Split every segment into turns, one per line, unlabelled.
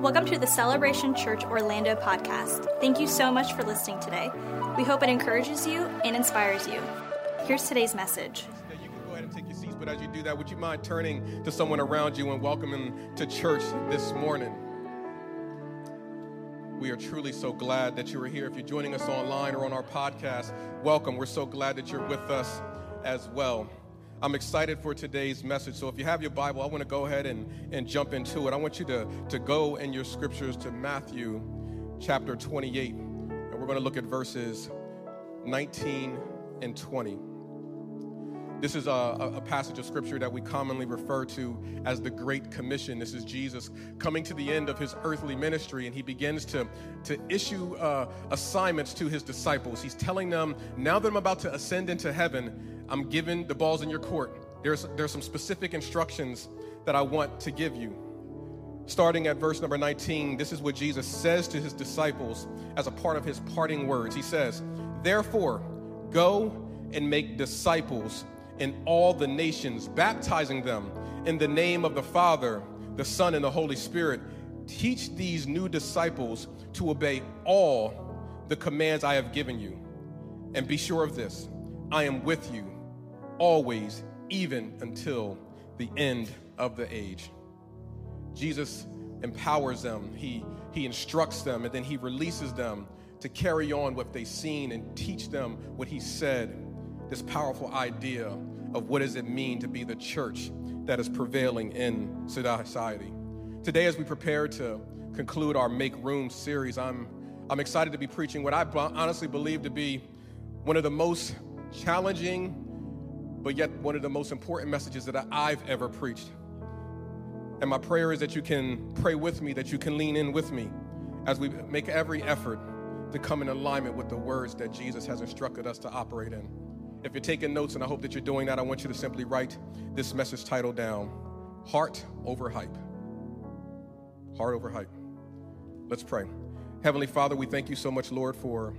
Welcome to the Celebration Church Orlando podcast. Thank you so much for listening today. We hope it encourages you and inspires you. Here's today's message.
You can go ahead and take your seats, but as you do that, would you mind turning to someone around you and welcoming to church this morning? We are truly so glad that you are here. If you're joining us online or on our podcast, welcome. We're so glad that you're with us as well. I'm excited for today's message. So if you have your Bible, I want to go ahead and, and jump into it. I want you to, to go in your scriptures to Matthew chapter 28, and we're going to look at verses 19 and 20. This is a, a, passage of scripture that we commonly refer to as the Great Commission. This is Jesus coming to the end of his earthly ministry, and he begins to, to issue uh, assignments to his disciples. He's telling them, Now that I'm about to ascend into heaven, I'm giving the balls in your court. There's, there's some specific instructions that I want to give you. Starting at verse number 19, this is what Jesus says to his disciples as a part of his parting words. He says, Therefore, go and make disciples in all the nations, baptizing them in the name of the Father, the Son, and the Holy Spirit. Teach these new disciples to obey all the commands I have given you. And be sure of this I am with you always, even until the end of the age. Jesus empowers them, he, he instructs them, and then he releases them to carry on what they've seen and teach them what he said. This powerful idea of what does it mean to be the church that is prevailing in society. Today, as we prepare to conclude our Make Room series, I'm, I'm excited to be preaching what I honestly believe to be one of the most challenging but yet one of the most important messages that I've ever preached. And my prayer is that you can pray with me, that you can lean in with me as we make every effort to come in alignment with the words that Jesus has instructed us to operate in. If you're taking notes, and I hope that you're doing that, I want you to simply write this message title down Heart Over Hype. Heart Over Hype. Let's pray. Heavenly Father, we thank you so much, Lord, for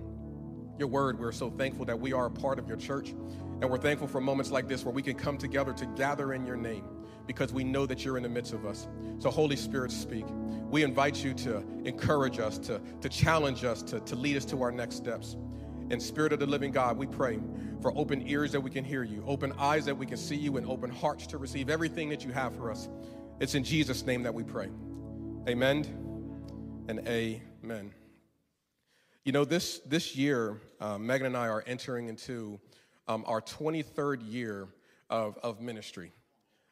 your word. We're so thankful that we are a part of your church. And we're thankful for moments like this where we can come together to gather in your name because we know that you're in the midst of us. So, Holy Spirit, speak. We invite you to encourage us, to, to challenge us, to, to lead us to our next steps. In Spirit of the living God, we pray for open ears that we can hear you, open eyes that we can see you, and open hearts to receive everything that you have for us. It's in Jesus' name that we pray. Amen and amen. You know, this, this year, uh, Megan and I are entering into um, our 23rd year of, of ministry.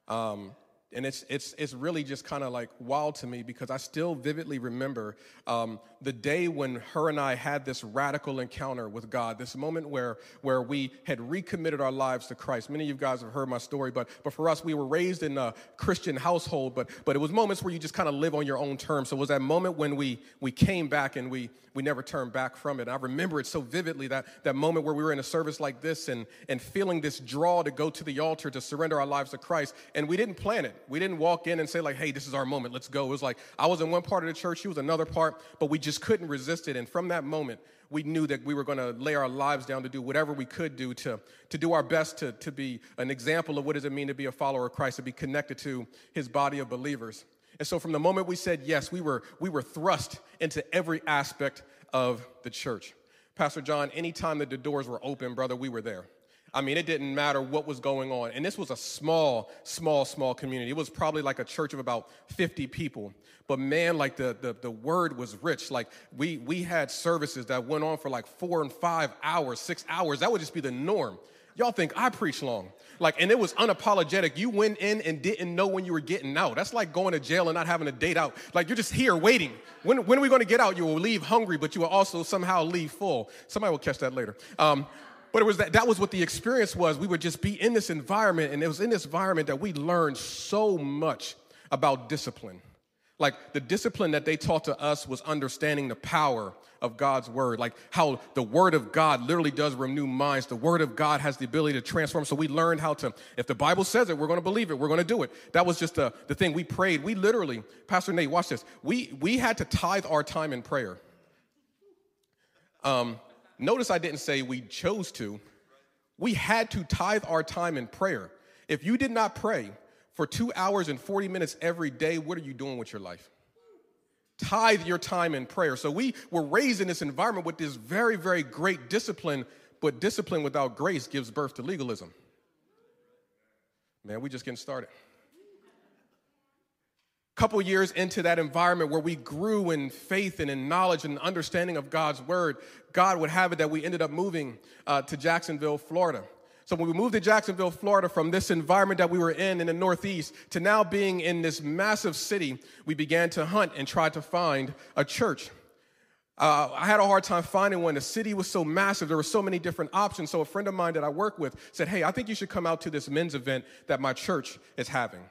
Um, and it's, it's, it's really just kind of like wild to me because I still vividly remember um, the day when her and I had this radical encounter with God, this moment where, where we had recommitted our lives to Christ. Many of you guys have heard my story, but, but for us, we were raised in a Christian household, but, but it was moments where you just kind of live on your own terms. So it was that moment when we, we came back and we, we never turned back from it. I remember it so vividly that, that moment where we were in a service like this and, and feeling this draw to go to the altar to surrender our lives to Christ. And we didn't plan it. We didn't walk in and say, like, hey, this is our moment, let's go. It was like I was in one part of the church, she was another part, but we just couldn't resist it. And from that moment, we knew that we were going to lay our lives down to do whatever we could do to, to do our best to, to be an example of what does it mean to be a follower of Christ, to be connected to his body of believers. And so from the moment we said yes, we were, we were thrust into every aspect of the church. Pastor John, anytime that the doors were open, brother, we were there. I mean, it didn't matter what was going on. And this was a small, small, small community. It was probably like a church of about 50 people. But man, like the, the, the word was rich. Like we, we had services that went on for like four and five hours, six hours. That would just be the norm. Y'all think I preach long. Like, and it was unapologetic. You went in and didn't know when you were getting out. That's like going to jail and not having a date out. Like, you're just here waiting. When, when are we going to get out? You will leave hungry, but you will also somehow leave full. Somebody will catch that later. Um, but it was that, that was what the experience was. We would just be in this environment, and it was in this environment that we learned so much about discipline. Like the discipline that they taught to us was understanding the power of God's word, like how the word of God literally does renew minds. The word of God has the ability to transform. So we learned how to, if the Bible says it, we're going to believe it. We're going to do it. That was just the, the thing we prayed. We literally, Pastor Nate, watch this. We, we had to tithe our time in prayer. Um, notice I didn't say we chose to. We had to tithe our time in prayer. If you did not pray, for two hours and 40 minutes every day, what are you doing with your life? tithe your time in prayer. So we were raised in this environment with this very, very great discipline, but discipline without grace gives birth to legalism. Man, we just getting started. Couple years into that environment where we grew in faith and in knowledge and understanding of God's word, God would have it that we ended up moving uh, to Jacksonville, Florida. So when we moved to Jacksonville, Florida, from this environment that we were in in the Northeast to now being in this massive city, we began to hunt and try to find a church. Uh, I had a hard time finding one. The city was so massive, there were so many different options. So a friend of mine that I work with said, Hey, I think you should come out to this men's event that my church is having.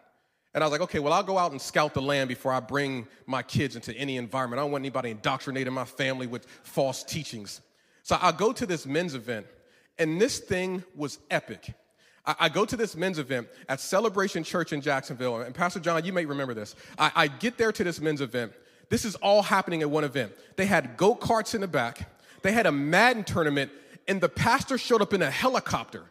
And I was like, okay, well, I'll go out and scout the land before I bring my kids into any environment. I don't want anybody indoctrinating my family with false teachings. So I go to this men's event, and this thing was epic. I, I, go to this men's event at Celebration Church in Jacksonville, and Pastor John, you may remember this. I, I get there to this men's event. This is all happening at one event. They had go karts in the back, they had a Madden tournament, and the pastor showed up in a helicopter.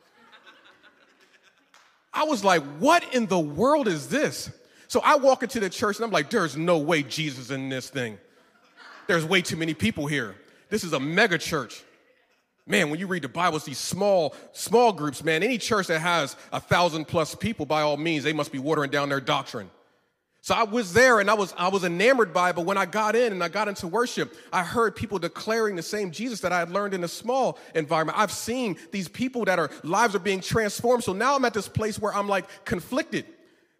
I was like, what in the world is this? So I walk into the church and I'm like, there's no way Jesus in this thing. There's way too many people here. This is a mega church. Man, when you read the Bible, it's these small, small groups, man. Any church that has a thousand plus people, by all means, they must be watering down their doctrine. So I was there and I was, I was enamored by it, but when I got in and I got into worship, I heard people declaring the same Jesus that I had learned in a small environment. I've seen these people that are lives are being transformed. So now I'm at this place where I'm like conflicted.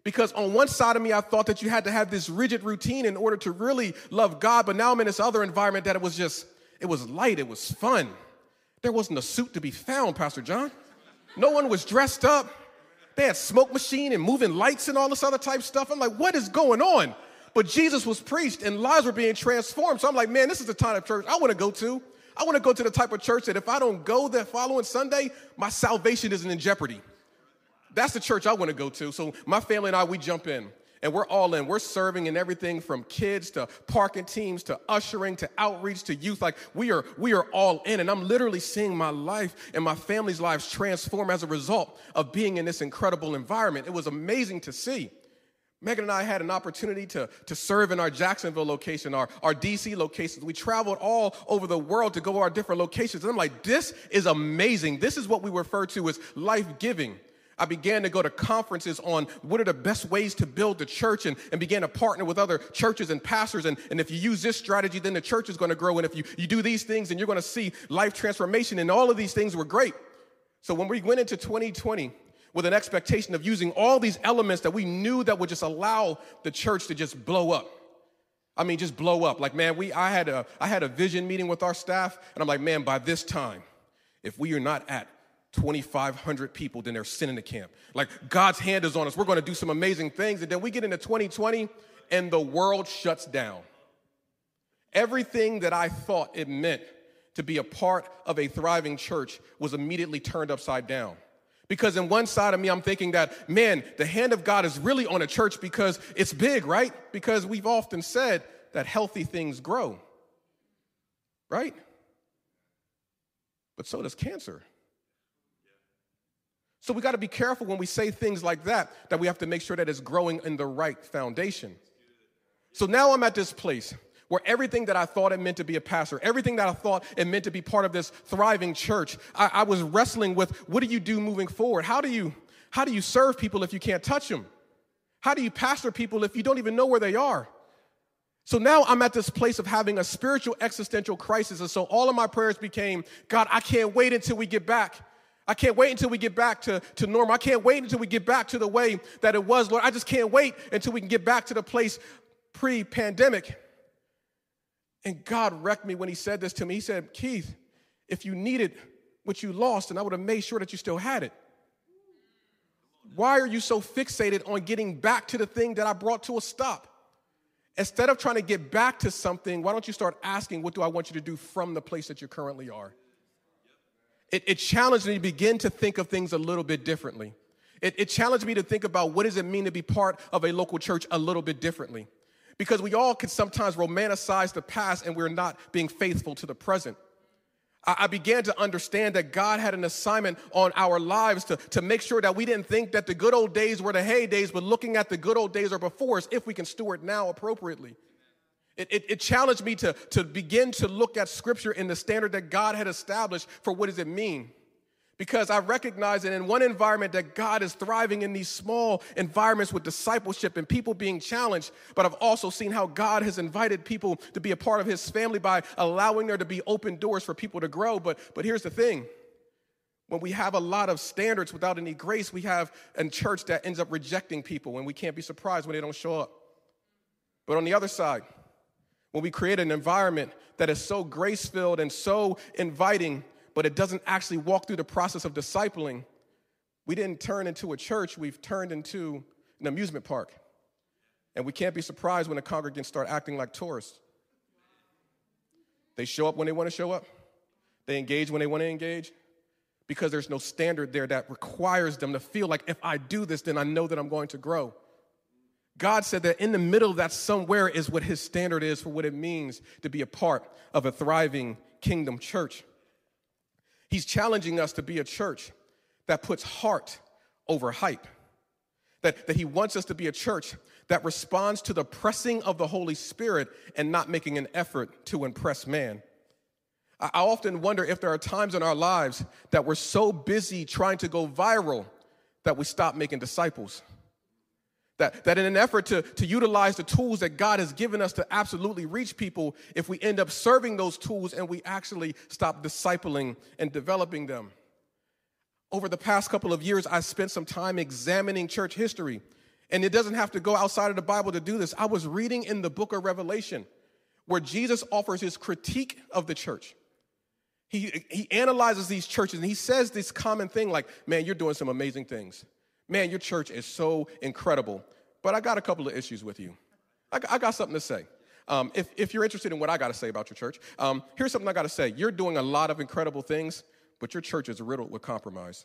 Because on one side of me, I thought that you had to have this rigid routine in order to really love God, but now I'm in this other environment that it was just, it was light, it was fun. There wasn't a suit to be found, Pastor John. No one was dressed up. They had smoke machine and moving lights and all this other type stuff. I'm like, what is going on? But Jesus was preached and lives were being transformed. So I'm like, man, this is the kind of church I want to go to. I want to go to the type of church that if I don't go the following Sunday, my salvation isn't in jeopardy. That's the church I want to go to. So my family and I, we jump in and we're all in. We're serving in everything from kids to parking teams to ushering to outreach to youth. Like we are, we are all in. And I'm literally seeing my life and my family's lives transform as a result of being in this incredible environment. It was amazing to see. Megan and I had an opportunity to, to serve in our Jacksonville location, our, our DC locations. We traveled all over the world to go to our different locations. And I'm like, this is amazing. This is what we refer to as life giving. I began to go to conferences on what are the best ways to build the church and, and began to partner with other churches and pastors. And, and if you use this strategy, then the church is going to grow. And if you, you do these things, then you're going to see life transformation. And all of these things were great. So when we went into 2020 with an expectation of using all these elements that we knew that would just allow the church to just blow up. I mean, just blow up. Like, man, we I had a I had a vision meeting with our staff, and I'm like, man, by this time, if we are not at 2,500 people, then they're sending the camp. Like God's hand is on us. We're going to do some amazing things. And then we get into 2020 and the world shuts down. Everything that I thought it meant to be a part of a thriving church was immediately turned upside down. Because in one side of me, I'm thinking that, man, the hand of God is really on a church because it's big, right? Because we've often said that healthy things grow, right? But so does cancer. So we got to be careful when we say things like that, that we have to make sure that it's growing in the right foundation. So now I'm at this place where everything that I thought it meant to be a pastor, everything that I thought it meant to be part of this thriving church, I, I was wrestling with what do you do moving forward? How do you how do you serve people if you can't touch them? How do you pastor people if you don't even know where they are? So now I'm at this place of having a spiritual existential crisis. And so all of my prayers became, God, I can't wait until we get back I can't wait until we get back to, to normal. I can't wait until we get back to the way that it was, Lord. I just can't wait until we can get back to the place pre pandemic. And God wrecked me when He said this to me. He said, Keith, if you needed what you lost, and I would have made sure that you still had it. Why are you so fixated on getting back to the thing that I brought to a stop? Instead of trying to get back to something, why don't you start asking, What do I want you to do from the place that you currently are? It, it challenged me to begin to think of things a little bit differently. It, it challenged me to think about what does it mean to be part of a local church a little bit differently. Because we all can sometimes romanticize the past and we're not being faithful to the present. I began to understand that God had an assignment on our lives to, to make sure that we didn't think that the good old days were the heydays, but looking at the good old days are before us if we can steward now appropriately. It, it, it, challenged me to, to begin to look at scripture in the standard that God had established for what does it mean. Because I recognize that in one environment that God is thriving in these small environments with discipleship and people being challenged, but I've also seen how God has invited people to be a part of his family by allowing there to be open doors for people to grow. But, but here's the thing. When we have a lot of standards without any grace, we have a church that ends up rejecting people and we can't be surprised when they don't show up. But on the other side, when we create an environment that is so grace filled and so inviting, but it doesn't actually walk through the process of discipling, we didn't turn into a church, we've turned into an amusement park. And we can't be surprised when the congregants start acting like tourists. They show up when they want to show up, they engage when they want to engage, because there's no standard there that requires them to feel like if I do this, then I know that I'm going to grow. God said that in the middle of that somewhere is what his standard is for what it means to be a part of a thriving kingdom church. He's challenging us to be a church that puts heart over hype. That, that he wants us to be a church that responds to the pressing of the Holy Spirit and not making an effort to impress man. I, I often wonder if there are times in our lives that we're so busy trying to go viral that we stop making disciples. That, that in an effort to, to utilize the tools that God has given us to absolutely reach people, if we end up serving those tools and we actually stop discipling and developing them. Over the past couple of years, I spent some time examining church history. And it doesn't have to go outside of the Bible to do this. I was reading in the book of Revelation where Jesus offers his critique of the church. He, he analyzes these churches and he says this common thing like, man, you're doing some amazing things. Man, your church is so incredible. But I got a couple of issues with you. I, I got something to say. Um, if, if you're interested in what I got to say about your church, um, here's something I got to say. You're doing a lot of incredible things, but your church is riddled with compromise.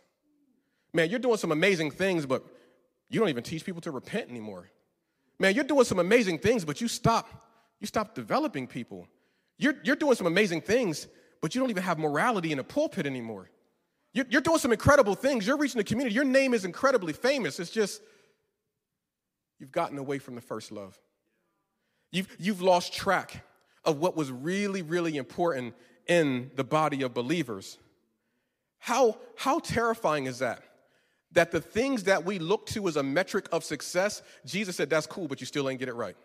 Man, you're doing some amazing things, but you don't even teach people to repent anymore. Man, you're doing some amazing things, but you stop, you stop developing people. You're, you're doing some amazing things, but you don't even have morality in a pulpit anymore. You're, doing some incredible things. You're reaching the community. Your name is incredibly famous. It's just, you've gotten away from the first love. You've, you've lost track of what was really, really important in the body of believers. How, how terrifying is that? That the things that we look to as a metric of success, Jesus said, that's cool, but you still ain't get it right.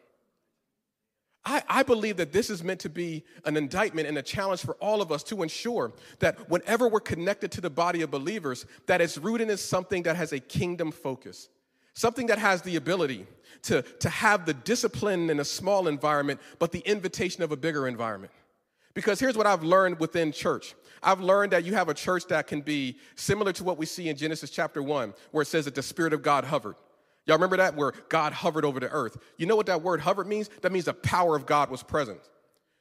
I, I, believe that this is meant to be an indictment and a challenge for all of us to ensure that whenever we're connected to the body of believers, that it's rooted in something that has a kingdom focus, something that has the ability to, to have the discipline in a small environment, but the invitation of a bigger environment. Because here's what I've learned within church. I've learned that you have a church that can be similar to what we see in Genesis chapter 1, where it says that the Spirit of God hovered. Y'all remember that? Where God hovered over the earth. You know what that word hovered means? That means the power of God was present.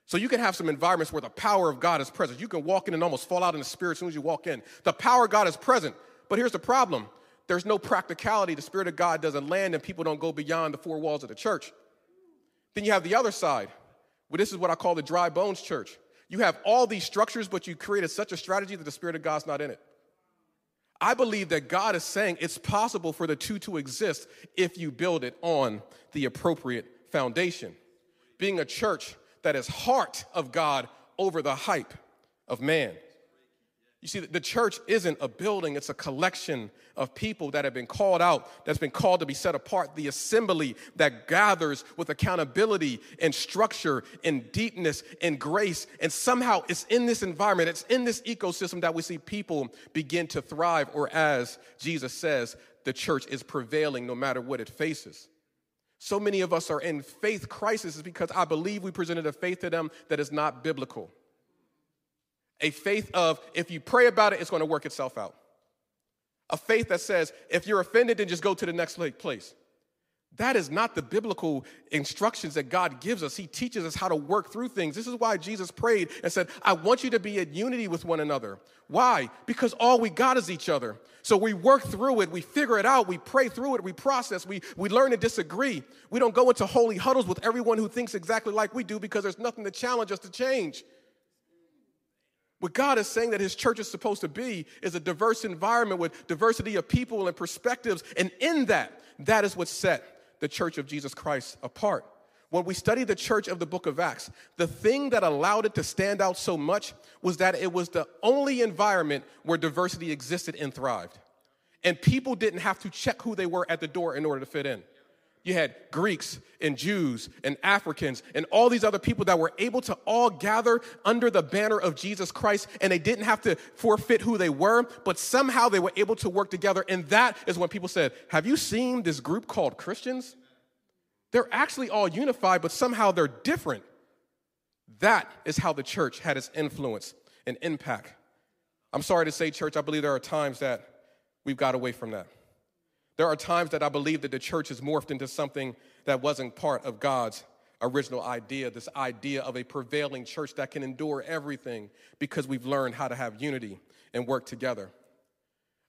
So you can have some environments where the power of God is present. You can walk in and almost fall out in the spirit as soon as you walk in. The power of God is present. But here's the problem there's no practicality. The Spirit of God doesn't land and people don't go beyond the four walls of the church. Then you have the other side. Well, this is what I call the dry bones church. You have all these structures, but you created such a strategy that the Spirit of God's not in it. I believe that God is saying it's possible for the two to exist if you build it on the appropriate foundation. Being a church that is heart of God over the hype of man. You see, the church isn't a building, it's a collection of people that have been called out, that's been called to be set apart. The assembly that gathers with accountability and structure and deepness and grace. And somehow it's in this environment, it's in this ecosystem that we see people begin to thrive, or as Jesus says, the church is prevailing no matter what it faces. So many of us are in faith crisis because I believe we presented a faith to them that is not biblical a faith of if you pray about it, it's going to work itself out. A faith that says if you're offended, then just go to the next place. That is not the biblical instructions that God gives us. He teaches us how to work through things. This is why Jesus prayed and said, I want you to be in unity with one another. Why? Because all we got is each other. So we work through it, we figure it out, we pray through it, we process, we, we learn to disagree. We don't go into holy huddles with everyone who thinks exactly like we do because there's nothing to challenge us to change. What God is saying that His church is supposed to be is a diverse environment with diversity of people and perspectives. And in that, that is what set the church of Jesus Christ apart. when we study the church of the book of Acts, the thing that allowed it to stand out so much was that it was the only environment where diversity existed and thrived. And people didn't have to check who they were at the door in order to fit in. You had Greeks and Jews and Africans and all these other people that were able to all gather under the banner of Jesus Christ, and they didn't have to forfeit who they were, but somehow they were able to work together. And that is when people said, Have you seen this group called Christians? They're actually all unified, but somehow they're different. That is how the church had its influence and impact. I'm sorry to say, church, I believe there are times that we've got away from that. There are times that I believe that the church has morphed into something that wasn't part of God's original idea, this idea of a prevailing church that can endure everything because we've learned how to have unity and work together.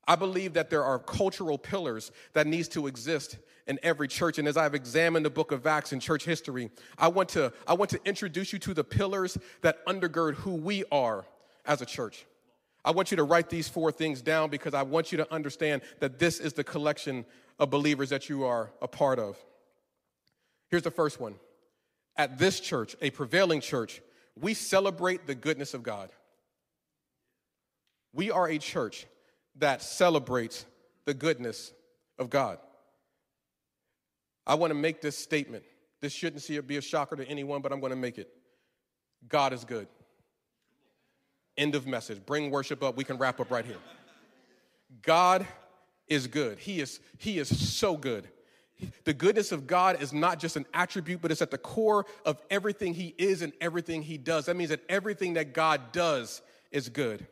I believe that there are cultural pillars that needs to exist in every church and as I've examined the book of Acts and church history, I want to I want to introduce you to the pillars that undergird who we are as a church. I want you to write these four things down because I want you to understand that this is the collection of believers that you are a part of. Here's the first one. At this church, a prevailing church, we celebrate the goodness of God. We are a church that celebrates the goodness of God. I want to make this statement. This shouldn't be a shocker to anyone, but I'm going to make it. God is good. End of message. Bring worship up. We can wrap up right here. God is good. He is, he is so good. The goodness of God is not just an attribute, but it's at the core of everything He is and everything He does. That means that everything that God does is good.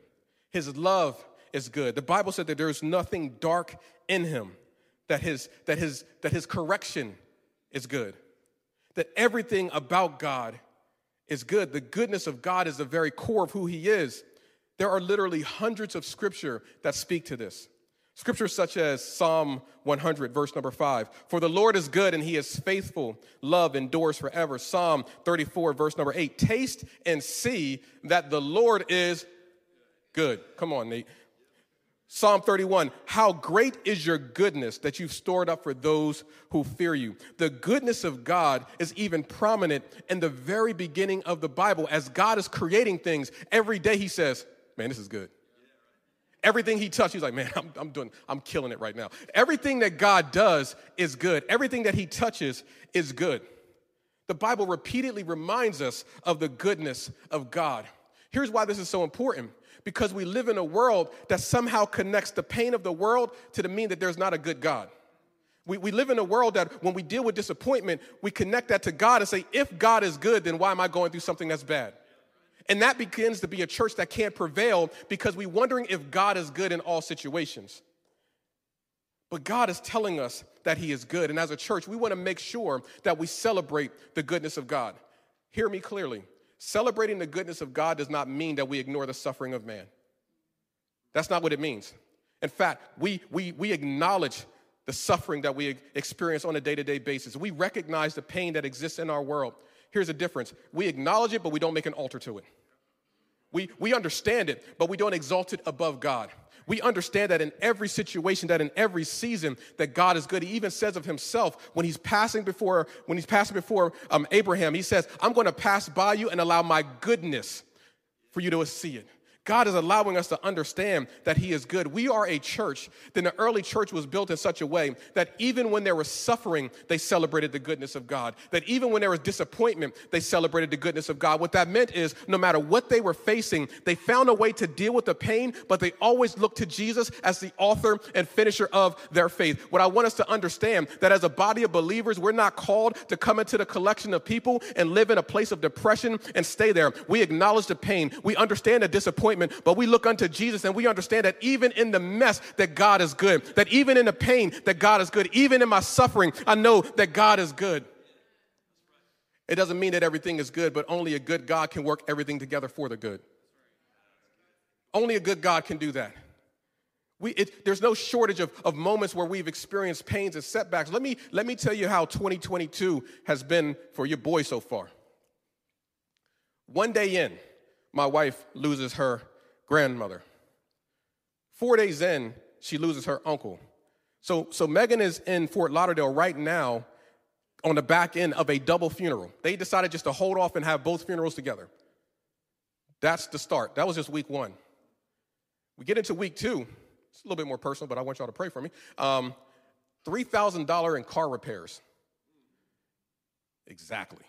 His love is good. The Bible said that there's nothing dark in Him, that His, that his, that his correction is good, that everything about God is good. The goodness of God is the very core of who He is. There are literally hundreds of scripture that speak to this. Scriptures such as Psalm 100, verse number 5. For the Lord is good and he is faithful. Love endures forever. Psalm 34, verse number 8. Taste and see that the Lord is good. Come on, Nate. Psalm 31, how great is your goodness that you've stored up for those who fear you. The goodness of God is even prominent in the very beginning of the Bible. As God is creating things, every day He says, Man, this is good. Everything He touches, He's like, Man, I'm, I'm doing, I'm killing it right now. Everything that God does is good, everything that He touches is good. The Bible repeatedly reminds us of the goodness of God. Here's why this is so important because we live in a world that somehow connects the pain of the world to the mean that there's not a good God. We, we live in a world that when we deal with disappointment, we connect that to God and say, if God is good, then why am I going through something that's bad? And that begins to be a church that can't prevail because we're wondering if God is good in all situations. But God is telling us that He is good. And as a church, we want to make sure that we celebrate the goodness of God. Hear me clearly. Celebrating the goodness of God does not mean that we ignore the suffering of man. That's not what it means. In fact, we, we, we acknowledge the suffering that we experience on a day to day basis. We recognize the pain that exists in our world. Here's the difference we acknowledge it, but we don't make an altar to it. We, we understand it, but we don't exalt it above God we understand that in every situation, that in every season, that God is good. He even says of himself when he's passing before, when he's passing before um, Abraham, he says, I'm going to pass by you and allow my goodness for you to see it. God is allowing us to understand that He is good. We are a church. Then the early church was built in such a way that even when there was suffering, they celebrated the goodness of God. That even when there was disappointment, they celebrated the goodness of God. What that meant is no matter what they were facing, they found a way to deal with the pain, but they always looked to Jesus as the author and finisher of their faith. What I want us to understand that as a body of believers, we're not called to come into the collection of people and live in a place of depression and stay there. We acknowledge the pain. We understand the disappointment disappointment, but we look unto Jesus and we understand that even in the mess, that God is good. That even in the pain, that God is good. Even in my suffering, I know that God is good. It doesn't mean that everything is good, but only a good God can work everything together for the good. Only a good God can do that. We, it, there's no shortage of, of moments where we've experienced pains and setbacks. Let me, let me tell you how 2022 has been for your boy so far. One day in, my wife loses her grandmother. Four days in, she loses her uncle. So, so Megan is in Fort Lauderdale right now, on the back end of a double funeral. They decided just to hold off and have both funerals together. That's the start. That was just week one. We get into week two. It's a little bit more personal, but I want y'all to pray for me. Um, $3,000 in car repairs. Exactly.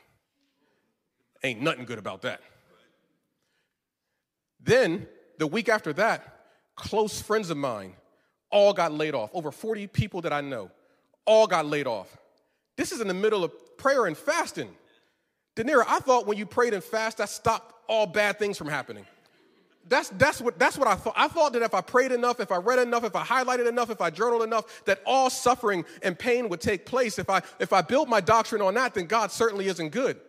Ain't nothing good about that. Then, the week after that, close friends of mine all got laid off. Over 40 people that I know all got laid off. This is in the middle of prayer and fasting. Danira, I thought when you prayed and fast, that stopped all bad things from happening. That's, that's, what, that's what I thought. I thought that if I prayed enough, if I read enough, if I highlighted enough, if I journaled enough, that all suffering and pain would take place. If I, if I built my doctrine on that, then God certainly isn't good.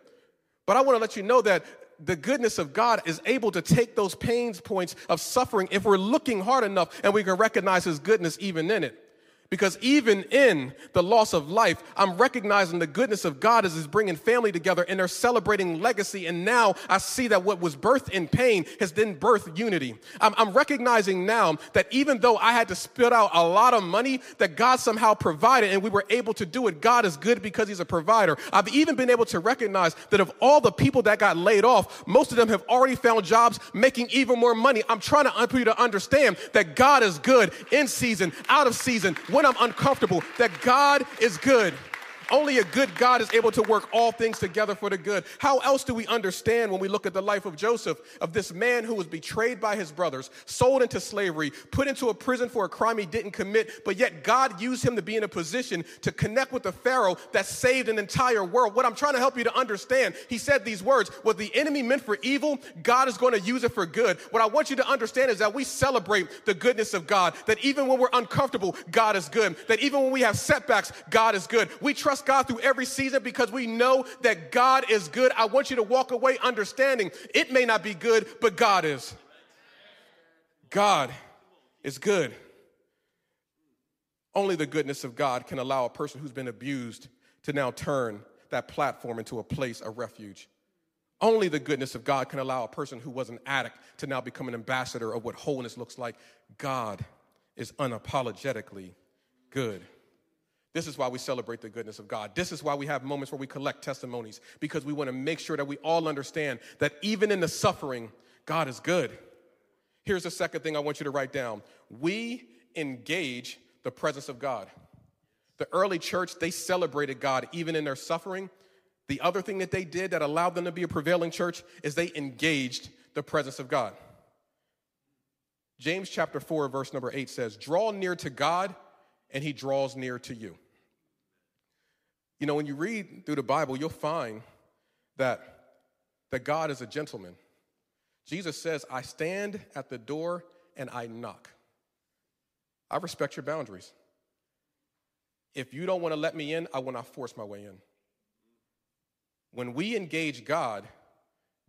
But I want to let you know that the goodness of God is able to take those pains points of suffering if we're looking hard enough and we can recognize His goodness even in it. Because even in the loss of life, I'm recognizing the goodness of God as He's bringing family together and they're celebrating legacy. And now I see that what was birthed in pain has then birthed unity. I'm, I'm, recognizing now that even though I had to spit out a lot of money, that God somehow provided and we were able to do it. God is good because He's a provider. I've even been able to recognize that of all the people that got laid off, most of them have already found jobs making even more money. I'm trying to you to understand that God is good in season, out of season when I'm uncomfortable, that God is good. Only a good God is able to work all things together for the good. How else do we understand when we look at the life of Joseph, of this man who was betrayed by his brothers, sold into slavery, put into a prison for a crime he didn't commit, but yet God used him to be in a position to connect with the Pharaoh that saved an entire world? What I'm trying to help you to understand, he said these words what the enemy meant for evil, God is going to use it for good. What I want you to understand is that we celebrate the goodness of God, that even when we're uncomfortable, God is good, that even when we have setbacks, God is good. We trust trust God through every season because we know that God is good. I want you to walk away understanding it may not be good, but God is. God is good. Only the goodness of God can allow a person who's been abused to now turn that platform into a place of refuge. Only the goodness of God can allow a person who was an addict to now become an ambassador of what wholeness looks like. God is unapologetically good. This is why we celebrate the goodness of God. This is why we have moments where we collect testimonies because we want to make sure that we all understand that even in the suffering, God is good. Here's the second thing I want you to write down we engage the presence of God. The early church, they celebrated God even in their suffering. The other thing that they did that allowed them to be a prevailing church is they engaged the presence of God. James chapter 4, verse number 8 says, Draw near to God, and he draws near to you. You know, when you read through the Bible, you'll find that, that God is a gentleman. Jesus says, I stand at the door and I knock. I respect your boundaries. If you don't want to let me in, I will not force my way in. When we engage God,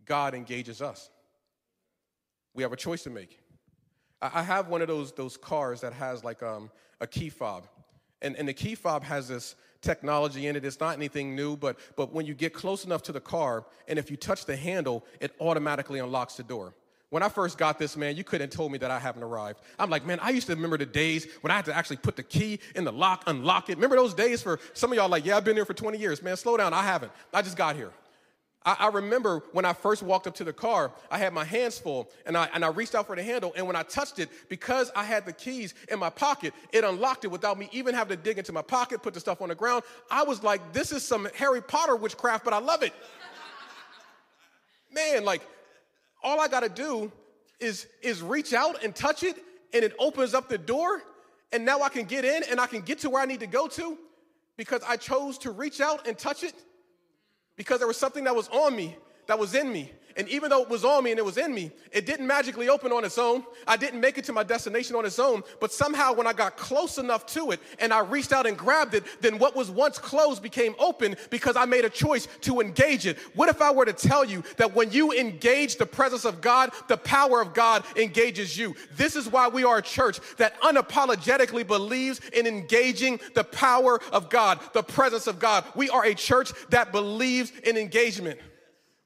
God engages us. We have a choice to make. I have one of those, those cars that has like um, a key fob. And, and the key fob has this technology in it. It's not anything new, but, but when you get close enough to the car, and if you touch the handle, it automatically unlocks the door. When I first got this, man, you couldn't have told me that I haven't arrived. I'm like, man, I used to remember the days when I had to actually put the key in the lock, unlock it. Remember those days for some of y'all like, yeah, I've been here for 20 years. Man, slow down. I haven't. I just got here. I, I, remember when I first walked up to the car, I had my hands full and I, and I reached out for the handle. And when I touched it, because I had the keys in my pocket, it unlocked it without me even having to dig into my pocket, put the stuff on the ground. I was like, this is some Harry Potter witchcraft, but I love it. Man, like, all I gotta do is, is reach out and touch it, and it opens up the door. And now I can get in and I can get to where I need to go to because I chose to reach out and touch it because there was something that was on me, that was in me. And even though it was on me and it was in me, it didn't magically open on its own. I didn't make it to my destination on its own. But somehow, when I got close enough to it and I reached out and grabbed it, then what was once closed became open because I made a choice to engage it. What if I were to tell you that when you engage the presence of God, the power of God engages you? This is why we are a church that unapologetically believes in engaging the power of God, the presence of God. We are a church that believes in engagement.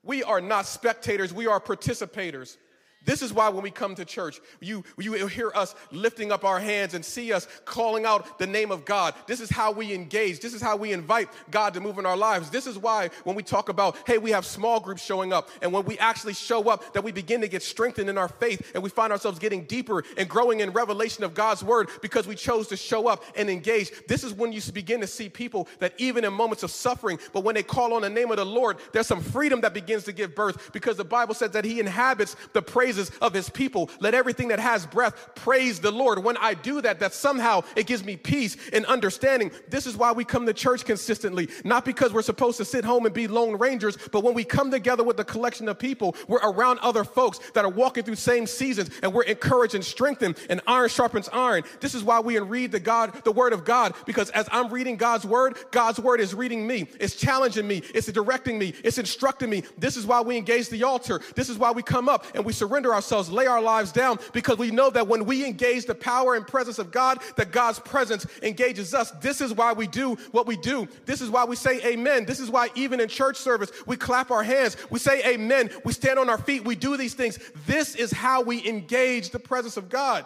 We are not spectators, we are participators. This is why when we come to church, you, you hear us lifting up our hands and see us calling out the name of God. This is how we engage. This is how we invite God to move in our lives. This is why when we talk about, hey, we have small groups showing up, and when we actually show up, that we begin to get strengthened in our faith and we find ourselves getting deeper and growing in revelation of God's word because we chose to show up and engage. This is when you begin to see people that even in moments of suffering, but when they call on the name of the Lord, there's some freedom that begins to give birth because the Bible says that He inhabits the praise praises of his people. Let everything that has breath praise the Lord. When I do that, that somehow it gives me peace and understanding. This is why we come to church consistently, not because we're supposed to sit home and be lone rangers, but when we come together with a collection of people, we're around other folks that are walking through same seasons and we're encouraged and strengthened and iron sharpens iron. This is why we read the God, the word of God, because as I'm reading God's word, God's word is reading me. It's challenging me. It's directing me. It's instructing me. This is why we engage the altar. This is why we come up and we surrender surrender ourselves, lay our lives down, because we know that when we engage the power and presence of God, that God's presence engages us. This is why we do what we do. This is why we say amen. This is why even in church service, we clap our hands, we say amen, we stand on our feet, we do these things. This is how we engage the presence of God.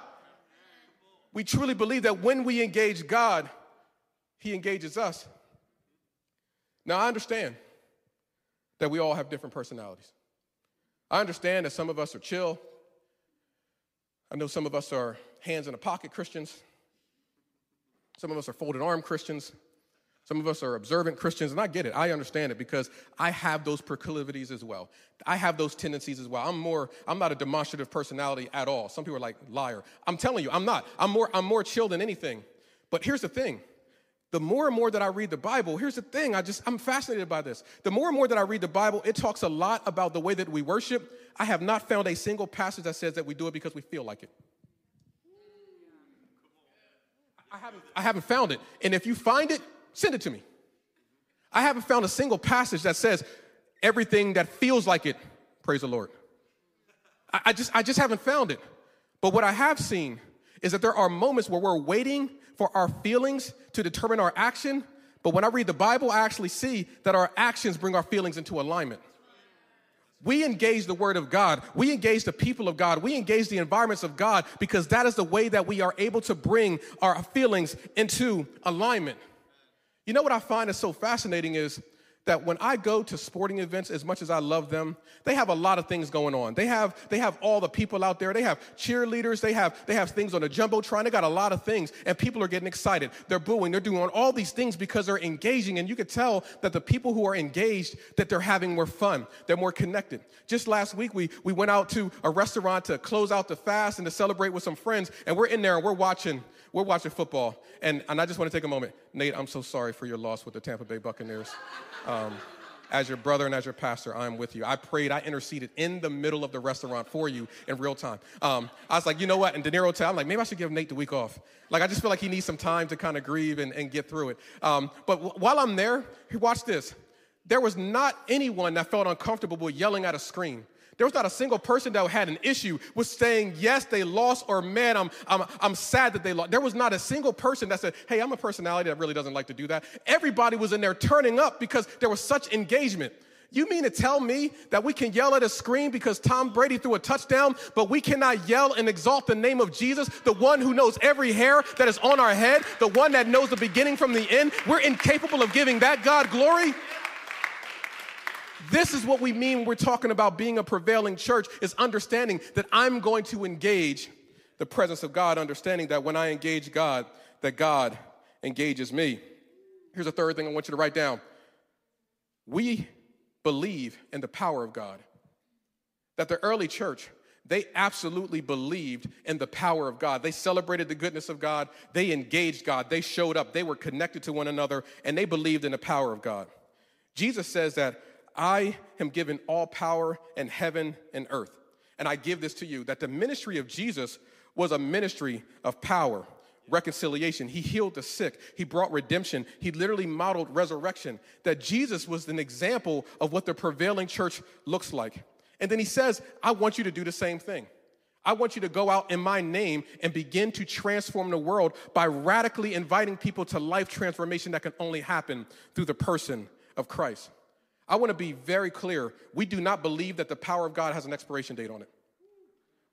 We truly believe that when we engage God, He engages us. Now, I understand that we all have different personalities. I understand that some of us are chill. I know some of us are hands in a pocket Christians. Some of us are folded arm Christians. Some of us are observant Christians, and I get it. I understand it because I have those proclivities as well. I have those tendencies as well. I'm more, I'm not a demonstrative personality at all. Some people are like, liar. I'm telling you, I'm not. I'm more, I'm more chill than anything. But here's the thing the more and more that I read the Bible, here's the thing, I just I'm fascinated by this. The more and more that I read the Bible, it talks a lot about the way that we worship. I have not found a single passage that says that we do it because we feel like it. I haven't, I haven't found it. And if you find it, send it to me. I haven't found a single passage that says everything that feels like it, praise the Lord. I, I just I just haven't found it. But what I have seen is that there are moments where we're waiting for our feelings to determine our action. But when I read the Bible, I actually see that our actions bring our feelings into alignment. We engage the Word of God. We engage the people of God. We engage the environments of God because that is the way that we are able to bring our feelings into alignment. You know what I find is so fascinating is that when I go to sporting events, as much as I love them, they have a lot of things going on. They have, they have all the people out there. They have cheerleaders. They have, they have things on the jumbotron. They got a lot of things, and people are getting excited. They're booing. They're doing all these things because they're engaging, and you can tell that the people who are engaged that they're having more fun. They're more connected. Just last week, we we went out to a restaurant to close out the fast and to celebrate with some friends, and we're in there and we're watching we're watching football, and, and I just want to take a moment. Nate, I'm so sorry for your loss with the Tampa Bay Buccaneers. Um, as your brother and as your pastor, I'm with you. I prayed, I interceded in the middle of the restaurant for you in real time. Um, I was like, you know what? And De Niro tell, I'm like, maybe I should give Nate the week off. Like, I just feel like he needs some time to kind of grieve and, and get through it. Um, but w- while I'm there, watch this. There was not anyone that felt uncomfortable yelling at a screen. There was not a single person that had an issue with saying, yes, they lost, or man, I'm, I'm, I'm sad that they lost. There was not a single person that said, hey, I'm a personality that really doesn't like to do that. Everybody was in there turning up because there was such engagement. You mean to tell me that we can yell at a screen because Tom Brady threw a touchdown, but we cannot yell and exalt the name of Jesus, the one who knows every hair that is on our head, the one that knows the beginning from the end? We're incapable of giving that God glory? This is what we mean when we're talking about being a prevailing church is understanding that I'm going to engage the presence of God, understanding that when I engage God, that God engages me. Here's a third thing I want you to write down. We believe in the power of God. That the early church, they absolutely believed in the power of God. They celebrated the goodness of God. They engaged God. They showed up. They were connected to one another and they believed in the power of God. Jesus says that I am given all power in heaven and earth. And I give this to you that the ministry of Jesus was a ministry of power, reconciliation. He healed the sick, He brought redemption, He literally modeled resurrection. That Jesus was an example of what the prevailing church looks like. And then He says, I want you to do the same thing. I want you to go out in my name and begin to transform the world by radically inviting people to life transformation that can only happen through the person of Christ. I want to be very clear. We do not believe that the power of God has an expiration date on it.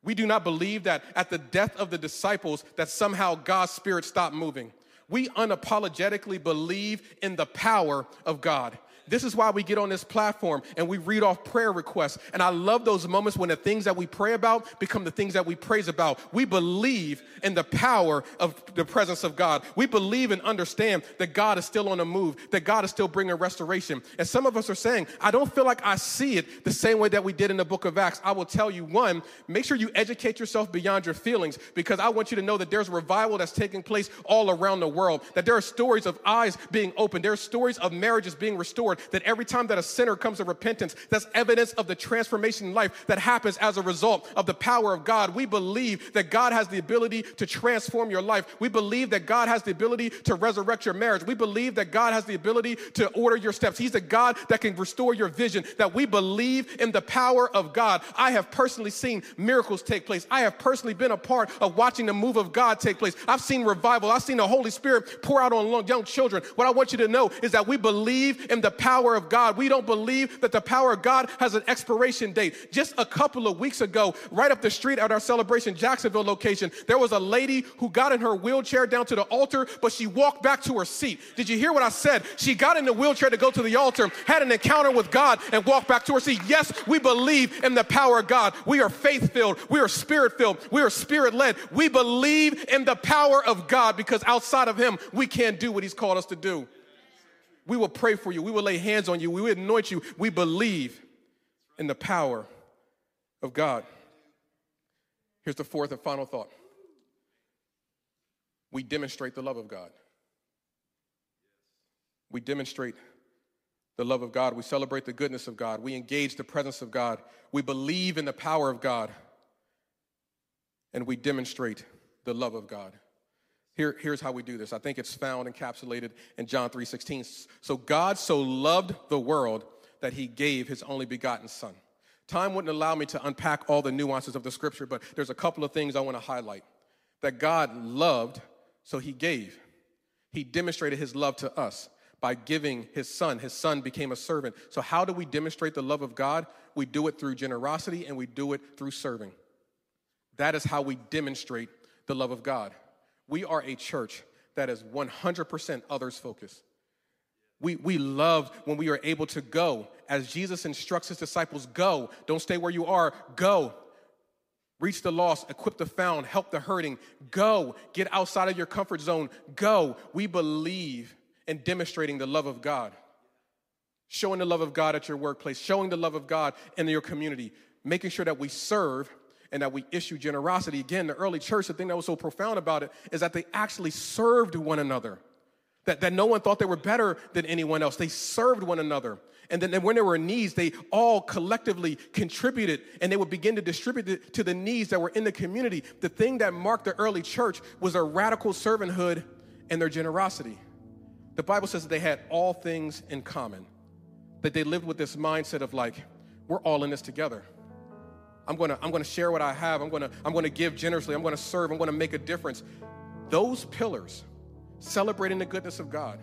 We do not believe that at the death of the disciples that somehow God's spirit stopped moving. We unapologetically believe in the power of God. This is why we get on this platform and we read off prayer requests. And I love those moments when the things that we pray about become the things that we praise about. We believe in the power of the presence of God. We believe and understand that God is still on the move, that God is still bringing restoration. And some of us are saying, I don't feel like I see it the same way that we did in the book of Acts. I will tell you one, make sure you educate yourself beyond your feelings because I want you to know that there's revival that's taking place all around the world, that there are stories of eyes being opened, there are stories of marriages being restored that every time that a sinner comes to repentance, that's evidence of the transformation in life that happens as a result of the power of God. We believe that God has the ability to transform your life. We believe that God has the ability to resurrect your marriage. We believe that God has the ability to order your steps. He's the God that can restore your vision, that we believe in the power of God. I have personally seen miracles take place. I have personally been a part of watching the move of God take place. I've seen revival. I've seen the Holy Spirit pour out on young children. What I want you to know is that we believe in the power of God. We don't believe that the power of God has an expiration date. Just a couple of weeks ago, right up the street at our celebration Jacksonville location, there was a lady who got in her wheelchair down to the altar, but she walked back to her seat. Did you hear what I said? She got in the wheelchair to go to the altar, had an encounter with God, and walked back to her seat. Yes, we believe in the power of God. We are faith filled. We are spirit filled. We are spirit led. We believe in the power of God because outside of Him, we can't do what He's called us to do. We will pray for you. We will lay hands on you. We will anoint you. We believe in the power of God. Here's the fourth and final thought we demonstrate the love of God. We demonstrate the love of God. We celebrate the goodness of God. We engage the presence of God. We believe in the power of God. And we demonstrate the love of God. Here, here's how we do this. I think it's found encapsulated in John 3:16. So God so loved the world that he gave his only begotten son. Time wouldn't allow me to unpack all the nuances of the scripture, but there's a couple of things I want to highlight. That God loved, so he gave. He demonstrated his love to us by giving his son. His son became a servant. So, how do we demonstrate the love of God? We do it through generosity and we do it through serving. That is how we demonstrate the love of God. We are a church that is 100% others focused. We, we love when we are able to go, as Jesus instructs his disciples go, don't stay where you are, go. Reach the lost, equip the found, help the hurting. Go. Get outside of your comfort zone. Go. We believe in demonstrating the love of God, showing the love of God at your workplace, showing the love of God in your community, making sure that we serve and that we issue generosity. Again, the early church, the thing that was so profound about it is that they actually served one another. That, that no one thought they were better than anyone else. They served one another. And then when there were needs, they all collectively contributed and they would begin to distribute it to the needs that were in the community. The thing that marked the early church was their radical servanthood and their generosity. The Bible says that they had all things in common, that they lived with this mindset of like, we're all in this together. I'm gonna, I'm gonna share what I have. I'm gonna, I'm gonna give generously. I'm gonna serve. I'm gonna make a difference. Those pillars, celebrating the goodness of God,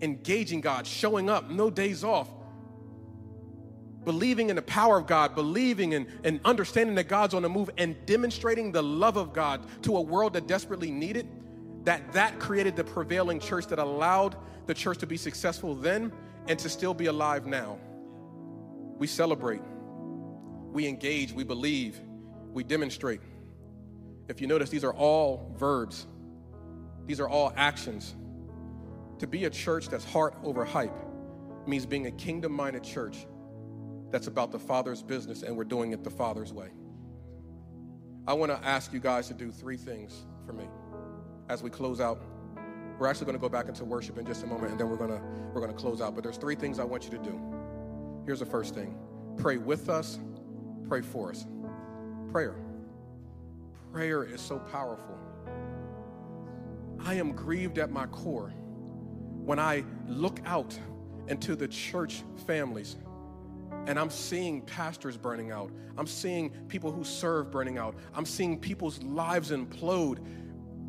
engaging God, showing up, no days off, believing in the power of God, believing in and understanding that God's on the move, and demonstrating the love of God to a world that desperately needed, that that created the prevailing church that allowed the church to be successful then and to still be alive now. We celebrate we engage, we believe, we demonstrate. If you notice, these are all verbs, these are all actions. To be a church that's heart over hype means being a kingdom minded church that's about the Father's business and we're doing it the Father's way. I want to ask you guys to do three things for me as we close out. We're actually going to go back into worship in just a moment and then we're going to we're going to close out, but there's three things I want you to do. Here's the first thing. Pray with us pray for us. Prayer. Prayer is so powerful. I am grieved at my core when I look out into the church families and I'm seeing pastors burning out. I'm seeing people who serve burning out. I'm seeing people's lives implode.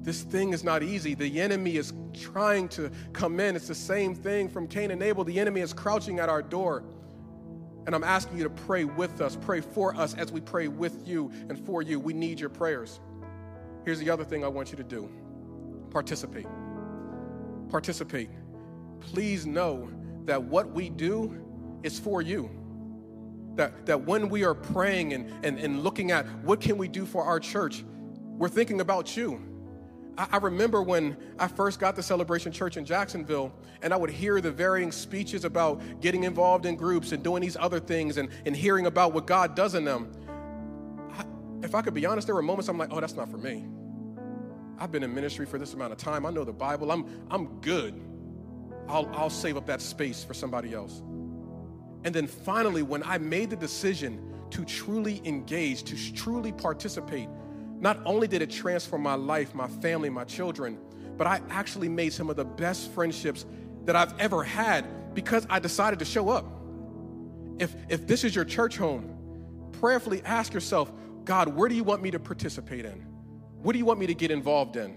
This thing is not easy. The enemy is trying to come in. It's the same thing from Cain and Abel. The enemy is crouching at our door. And I'm asking you to pray with us, pray for us as we pray with you and for you. We need your prayers. Here's the other thing I want you to do participate. Participate. Please know that what we do is for you. That, that when we are praying and, and, and looking at what can we do for our church, we're thinking about you. I, remember when I first got to Celebration Church in Jacksonville, and I would hear the varying speeches about getting involved in groups and doing these other things and, and hearing about what God does in them. I, if I could be honest, there were moments I'm like, oh, that's not for me. I've been in ministry for this amount of time. I know the Bible. I'm, I'm good. I'll, I'll save up that space for somebody else. And then finally, when I made the decision to truly engage, to truly participate, not only did it transform my life, my family, my children, but I actually made some of the best friendships that I've ever had because I decided to show up. If, if this is your church home, prayerfully ask yourself, God, where do you want me to participate in? What do you want me to get involved in?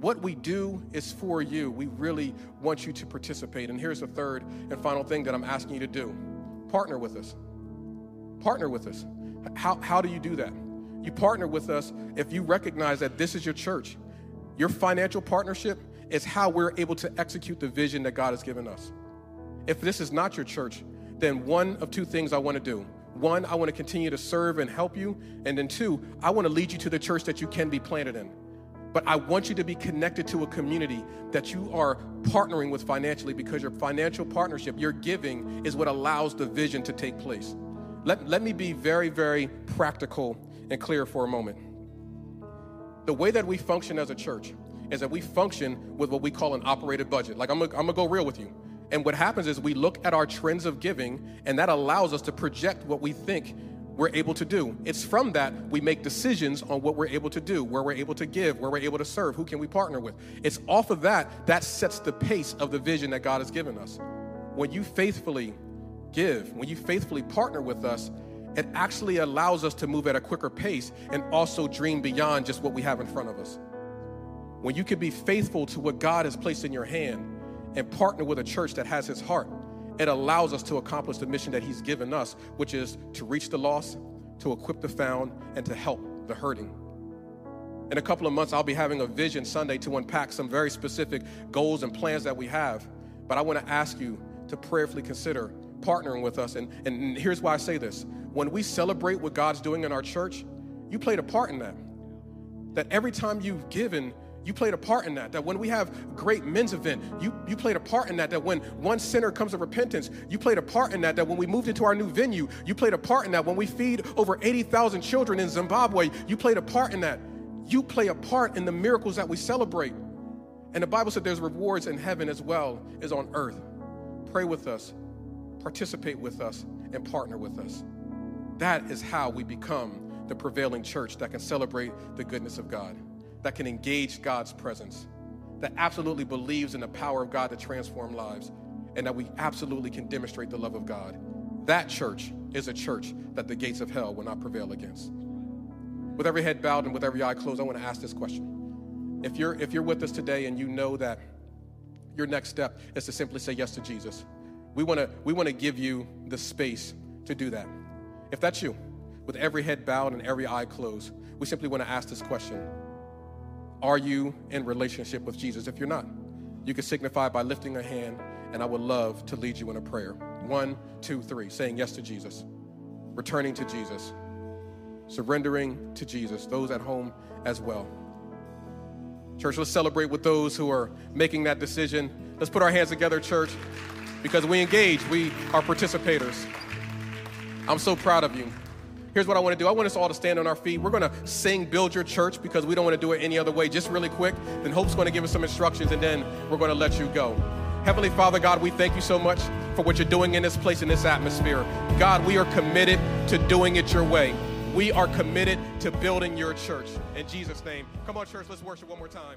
What we do is for you. We really want you to participate. And here's the third and final thing that I'm asking you to do partner with us. Partner with us. How, how do you do that? You partner with us if you recognize that this is your church. Your financial partnership is how we're able to execute the vision that God has given us. If this is not your church, then one of two things I want to do one, I want to continue to serve and help you. And then two, I want to lead you to the church that you can be planted in. But I want you to be connected to a community that you are partnering with financially because your financial partnership, your giving, is what allows the vision to take place. Let, let me be very, very practical and clear for a moment. The way that we function as a church is that we function with what we call an operated budget. Like, I'm gonna go real with you. And what happens is we look at our trends of giving, and that allows us to project what we think we're able to do. It's from that we make decisions on what we're able to do, where we're able to give, where we're able to serve, who can we partner with. It's off of that that sets the pace of the vision that God has given us. When you faithfully give, when you faithfully partner with us, it actually allows us to move at a quicker pace and also dream beyond just what we have in front of us. When you can be faithful to what God has placed in your hand, and partner with a church that has his heart, it allows us to accomplish the mission that he's given us, which is to reach the lost, to equip the found, and to help the hurting. In a couple of months, I'll be having a vision Sunday to unpack some very specific goals and plans that we have. But I want to ask you to prayerfully consider partnering with us. And, and here's why I say this when we celebrate what God's doing in our church, you played a part in that. That every time you've given, you played a part in that. That when we have great men's event, you, you played a part in that. That when one sinner comes to repentance, you played a part in that. That when we moved into our new venue, you played a part in that. When we feed over 80,000 children in Zimbabwe, you played a part in that. You play a part in the miracles that we celebrate. And the Bible said there's rewards in heaven as well as on earth. Pray with us, participate with us, and partner with us. That is how we become the prevailing church that can celebrate the goodness of God that can engage God's presence, that absolutely believes in the power of God to transform lives, and that we absolutely can demonstrate the love of God. That church is a church that the gates of hell will not prevail against. With every head bowed and with every eye closed, I want to ask this question. If you're, if you're with us today and you know that your next step is to simply say yes to Jesus, we want to we want to give you the space to do that. If that's you, with every head bowed and every eye closed, we simply want to ask this question are you in relationship with Jesus? If you're not, you can signify by lifting a hand, and I would love to lead you in a prayer. One, two, three, saying yes to Jesus, returning to Jesus, surrendering to Jesus, those at home as well. Church, let's celebrate with those who are making that decision. Let's put our hands together, church, because we engage, we are participators. I'm so proud of you. Here's what I want to do. I want us all to stand on our feet. We're going to sing Build Your Church because we don't want to do it any other way. Just really quick. Then Hope's going to give us some instructions and then we're going to let you go. Heavenly Father, God, we thank you so much for what you're doing in this place, in this atmosphere. God, we are committed to doing it your way. We are committed to building your church. In Jesus' name. Come on, church, let's worship one more time.